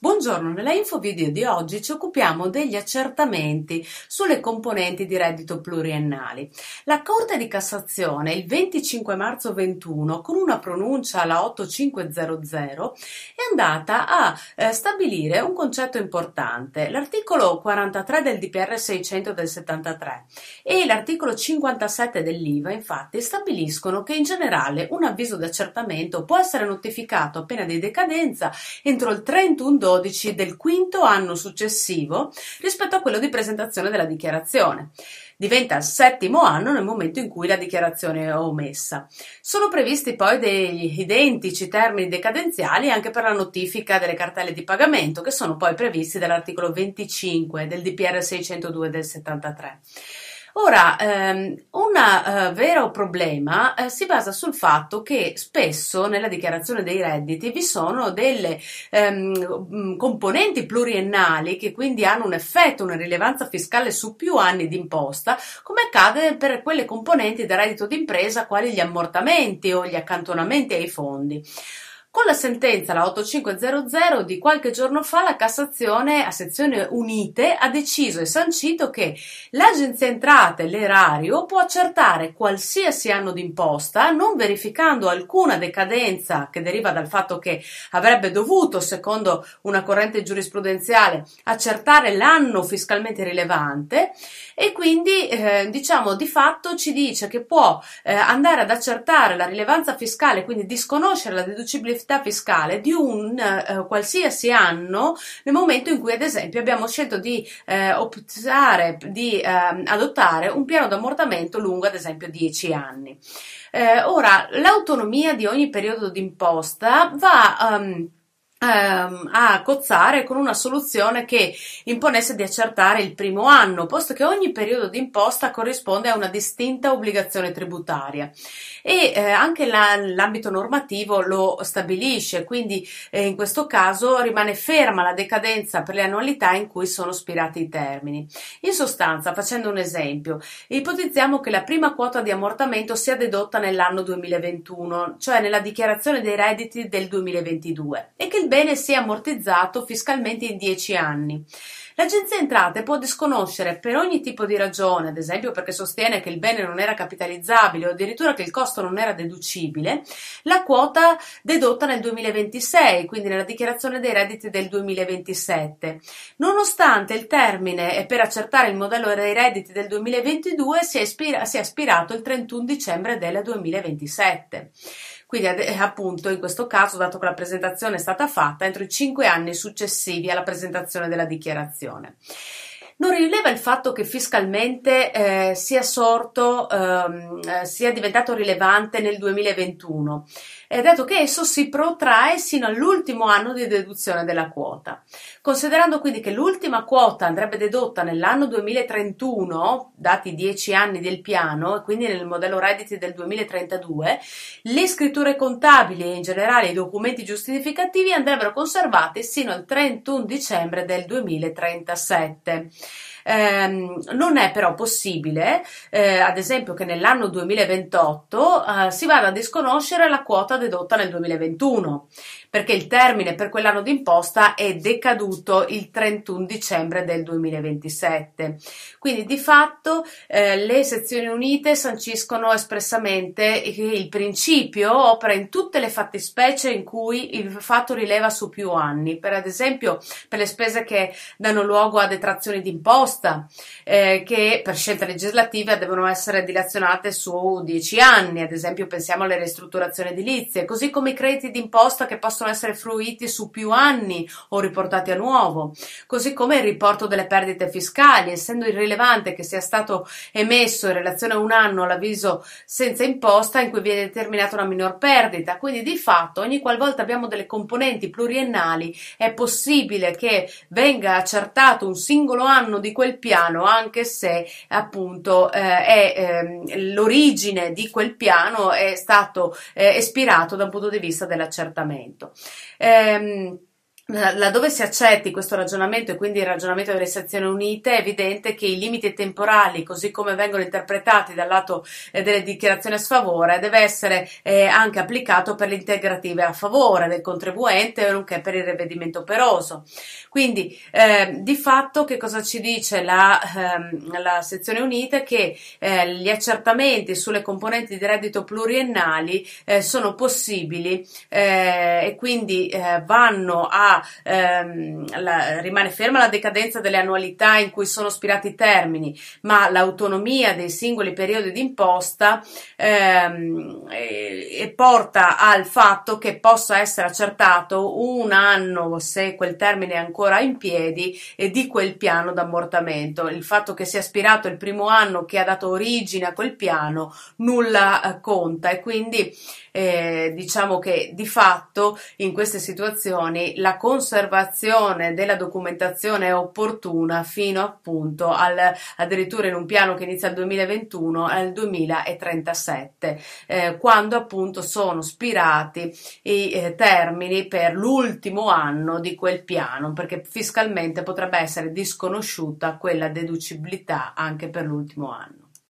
Buongiorno, nella info video di oggi ci occupiamo degli accertamenti sulle componenti di reddito pluriennali. La Corte di Cassazione il 25 marzo 21 con una pronuncia alla 8500 è andata a eh, stabilire un concetto importante. L'articolo 43 del DPR 600 del 73 e l'articolo 57 dell'IVA infatti stabiliscono che in generale un avviso di accertamento può essere notificato a di decadenza entro il 31 12 del quinto anno successivo rispetto a quello di presentazione della dichiarazione. Diventa il settimo anno nel momento in cui la dichiarazione è omessa. Sono previsti poi degli identici termini decadenziali anche per la notifica delle cartelle di pagamento, che sono poi previsti dall'articolo 25 del DPR 602 del 73. Ora, ehm, un uh, vero problema eh, si basa sul fatto che spesso nella dichiarazione dei redditi vi sono delle ehm, componenti pluriennali che quindi hanno un effetto, una rilevanza fiscale su più anni di imposta, come accade per quelle componenti del reddito d'impresa quali gli ammortamenti o gli accantonamenti ai fondi. Con la sentenza, la 8500 di qualche giorno fa, la Cassazione a sezioni unite ha deciso e sancito che l'Agenzia Entrate, l'erario, può accertare qualsiasi anno d'imposta, non verificando alcuna decadenza che deriva dal fatto che avrebbe dovuto, secondo una corrente giurisprudenziale, accertare l'anno fiscalmente rilevante. E quindi, eh, diciamo, di fatto ci dice che può eh, andare ad accertare la rilevanza fiscale, quindi disconoscere la deducibilità responsabilità fiscale di un eh, qualsiasi anno nel momento in cui ad esempio abbiamo scelto di eh, optare, di eh, adottare un piano d'ammortamento lungo ad esempio 10 anni. Eh, ora, l'autonomia di ogni periodo d'imposta va um, a cozzare con una soluzione che imponesse di accertare il primo anno, posto che ogni periodo di imposta corrisponde a una distinta obbligazione tributaria e eh, anche la, l'ambito normativo lo stabilisce, quindi eh, in questo caso rimane ferma la decadenza per le annualità in cui sono spirati i termini. In sostanza, facendo un esempio, ipotizziamo che la prima quota di ammortamento sia dedotta nell'anno 2021, cioè nella dichiarazione dei redditi del 2022 e che il bene sia ammortizzato fiscalmente in 10 anni. L'Agenzia Entrate può disconoscere per ogni tipo di ragione, ad esempio perché sostiene che il bene non era capitalizzabile o addirittura che il costo non era deducibile, la quota dedotta nel 2026, quindi nella dichiarazione dei redditi del 2027, nonostante il termine per accertare il modello dei redditi del 2022 sia, ispira- sia aspirato il 31 dicembre del 2027. Quindi eh, appunto in questo caso, dato che la presentazione è stata fatta entro i cinque anni successivi alla presentazione della dichiarazione non rileva il fatto che fiscalmente eh, sia sorto, ehm, eh, sia diventato rilevante nel 2021, eh, dato che esso si protrae sino all'ultimo anno di deduzione della quota. Considerando quindi che l'ultima quota andrebbe dedotta nell'anno 2031, dati 10 anni del piano, e quindi nel modello redditi del 2032, le scritture contabili e in generale i documenti giustificativi andrebbero conservati sino al 31 dicembre del 2037. Eh, non è però possibile, eh, ad esempio, che nell'anno 2028 eh, si vada a disconoscere la quota dedotta nel 2021, perché il termine per quell'anno d'imposta è decaduto il 31 dicembre del 2027. Quindi di fatto eh, le sezioni unite sanciscono espressamente che il principio opera in tutte le fattispecie in cui il fatto rileva su più anni, per ad esempio per le spese che danno luogo a detrazioni d'imposta eh, che per scelta legislativa devono essere dilazionate su dieci anni, ad esempio pensiamo alle ristrutturazioni edilizie, così come i crediti d'imposta che possono essere fruiti su più anni o riportati a nuovo, così come il riporto delle perdite fiscali, essendo irrilevante che sia stato emesso in relazione a un anno l'avviso senza imposta in cui viene determinata una minor perdita, quindi di fatto ogni qualvolta abbiamo delle componenti pluriennali è possibile che venga accertato un singolo anno di quel quel piano, anche se appunto eh, è, eh, l'origine di quel piano è stato eh, espirato da un punto di vista dell'accertamento. Ehm, laddove si accetti questo ragionamento e quindi il ragionamento delle sezioni unite, è evidente che i limiti temporali, così come vengono interpretati dal lato eh, delle dichiarazioni a sfavore, deve essere eh, anche applicato per le integrative a favore del contribuente, nonché per il rivedimento operoso. Quindi, eh, di fatto, che cosa ci dice la, ehm, la sezione unite? Che eh, gli accertamenti sulle componenti di reddito pluriennali eh, sono possibili eh, e quindi vanno a ehm, la, rimane ferma la decadenza delle annualità in cui sono spirati i termini, ma l'autonomia dei singoli periodi d'imposta ehm, e, e porta al fatto che possa essere accertato un anno, se quel termine è ancora in piedi, e di quel piano d'ammortamento. Il fatto che sia aspirato il primo anno che ha dato origine a quel piano nulla eh, conta e quindi eh, diciamo che di fatto in queste situazioni la conservazione della documentazione è opportuna fino appunto al, addirittura in un piano che inizia il 2021 al 2037, eh, quando appunto sono spirati i eh, termini per l'ultimo anno di quel piano, perché fiscalmente potrebbe essere disconosciuta quella deducibilità anche per l'ultimo anno.